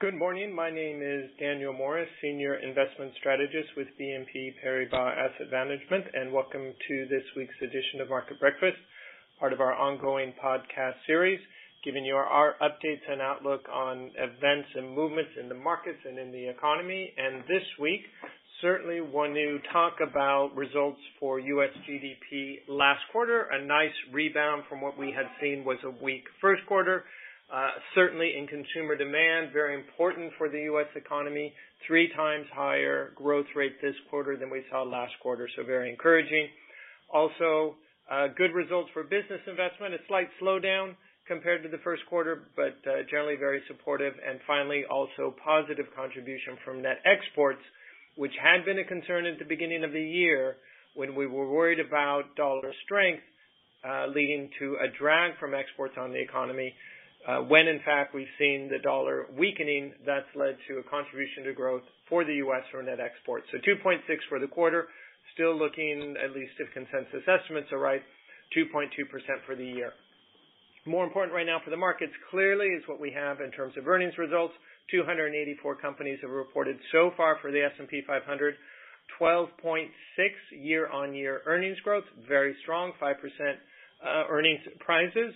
Good morning. My name is Daniel Morris, Senior Investment Strategist with BNP Paribas Asset Management, and welcome to this week's edition of Market Breakfast, part of our ongoing podcast series, giving you our updates and outlook on events and movements in the markets and in the economy. And This week, certainly want to talk about results for U.S. GDP last quarter. A nice rebound from what we had seen was a weak first quarter. Uh, certainly in consumer demand, very important for the U.S. economy. Three times higher growth rate this quarter than we saw last quarter, so very encouraging. Also, uh, good results for business investment. A slight slowdown compared to the first quarter, but uh, generally very supportive. And Finally, also positive contribution from net exports, which had been a concern at the beginning of the year when we were worried about dollar strength, uh leading to a drag from exports on the economy. Uh, when in fact we've seen the dollar weakening, that's led to a contribution to growth for the U.S. for net exports. So 2.6 for the quarter, still looking, at least if consensus estimates are right, 2.2% for the year. More important right now for the markets clearly is what we have in terms of earnings results. 284 companies have reported so far for the S&P 500, 12.6 year-on-year earnings growth, very strong, 5% uh, earnings prizes.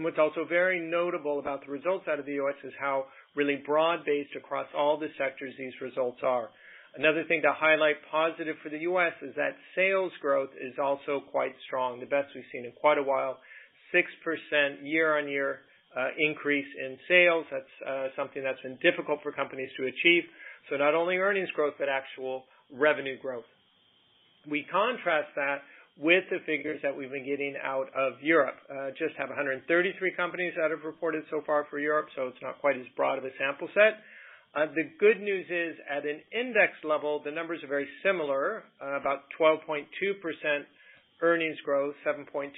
And what's also very notable about the results out of the U.S. is how really broad-based across all the sectors these results are. Another thing to highlight positive for the U.S. is that sales growth is also quite strong, the best we've seen in quite a while. 6% year-on-year uh, increase in sales. That's uh, something that's been difficult for companies to achieve. So not only earnings growth, but actual revenue growth. We contrast that with the figures that we've been getting out of Europe. Uh, just have 133 companies that have reported so far for Europe, so it's not quite as broad of a sample set. Uh, the good news is at an index level, the numbers are very similar, uh, about 12.2% earnings growth, 7.2%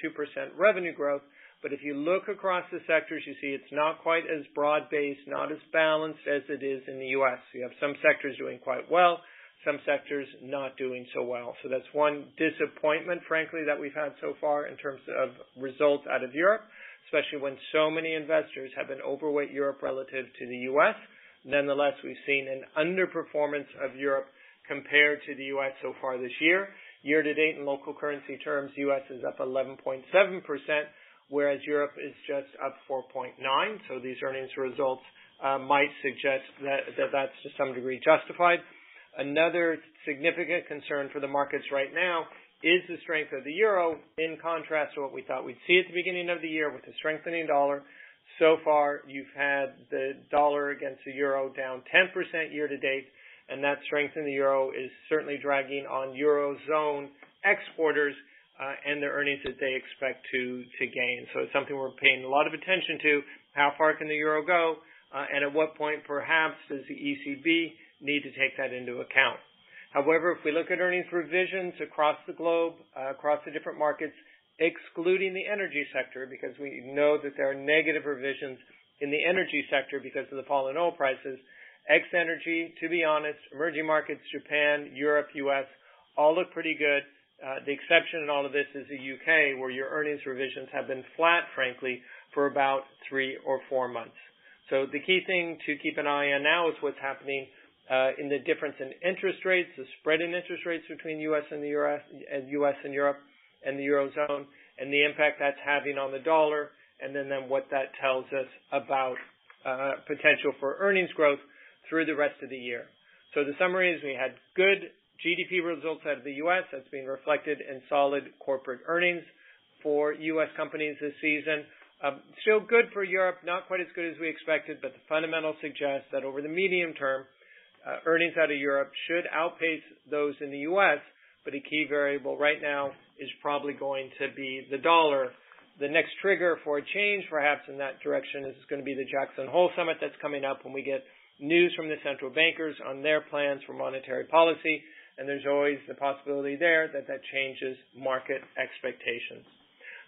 revenue growth. But if you look across the sectors, you see it's not quite as broad-based, not as balanced as it is in the U.S. You have some sectors doing quite well, some sectors not doing so well. So that's one disappointment, frankly, that we've had so far in terms of results out of Europe, especially when so many investors have been overweight Europe relative to the U.S. Nonetheless, we've seen an underperformance of Europe compared to the U.S. so far this year. Year to date in local currency terms, U.S. is up 11.7%, whereas Europe is just up 4.9%. So these earnings results uh, might suggest that, that that's to some degree justified. Another significant concern for the markets right now is the strength of the euro in contrast to what we thought we'd see at the beginning of the year with the strengthening dollar. So far, you've had the dollar against the euro down 10% year to date, and that strength in the euro is certainly dragging on eurozone exporters uh, and the earnings that they expect to to gain. So it's something we're paying a lot of attention to. How far can the euro go, uh, and at what point perhaps does the ECB need to take that into account. However, if we look at earnings revisions across the globe, uh, across the different markets, excluding the energy sector, because we know that there are negative revisions in the energy sector because of the fall in oil prices, ex energy, to be honest, emerging markets, Japan, Europe, US, all look pretty good. Uh, the exception in all of this is the UK, where your earnings revisions have been flat, frankly, for about three or four months. So the key thing to keep an eye on now is what's happening uh, in the difference in interest rates, the spread in interest rates between U.S. and the Euro, and U.S. and Europe and the Eurozone, and the impact that's having on the dollar, and then, then what that tells us about uh, potential for earnings growth through the rest of the year. So the summary is we had good GDP results out of the U.S. that's being reflected in solid corporate earnings for U.S. companies this season. Um, still good for Europe, not quite as good as we expected, but the fundamentals suggest that over the medium term, earnings out of Europe should outpace those in the U.S., but a key variable right now is probably going to be the dollar. The next trigger for a change, perhaps, in that direction is going to be the Jackson Hole Summit that's coming up when we get news from the central bankers on their plans for monetary policy, and there's always the possibility there that that changes market expectations.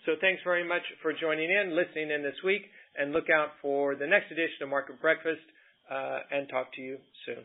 So thanks very much for joining in, listening in this week, and look out for the next edition of Market Breakfast, uh, and talk to you soon.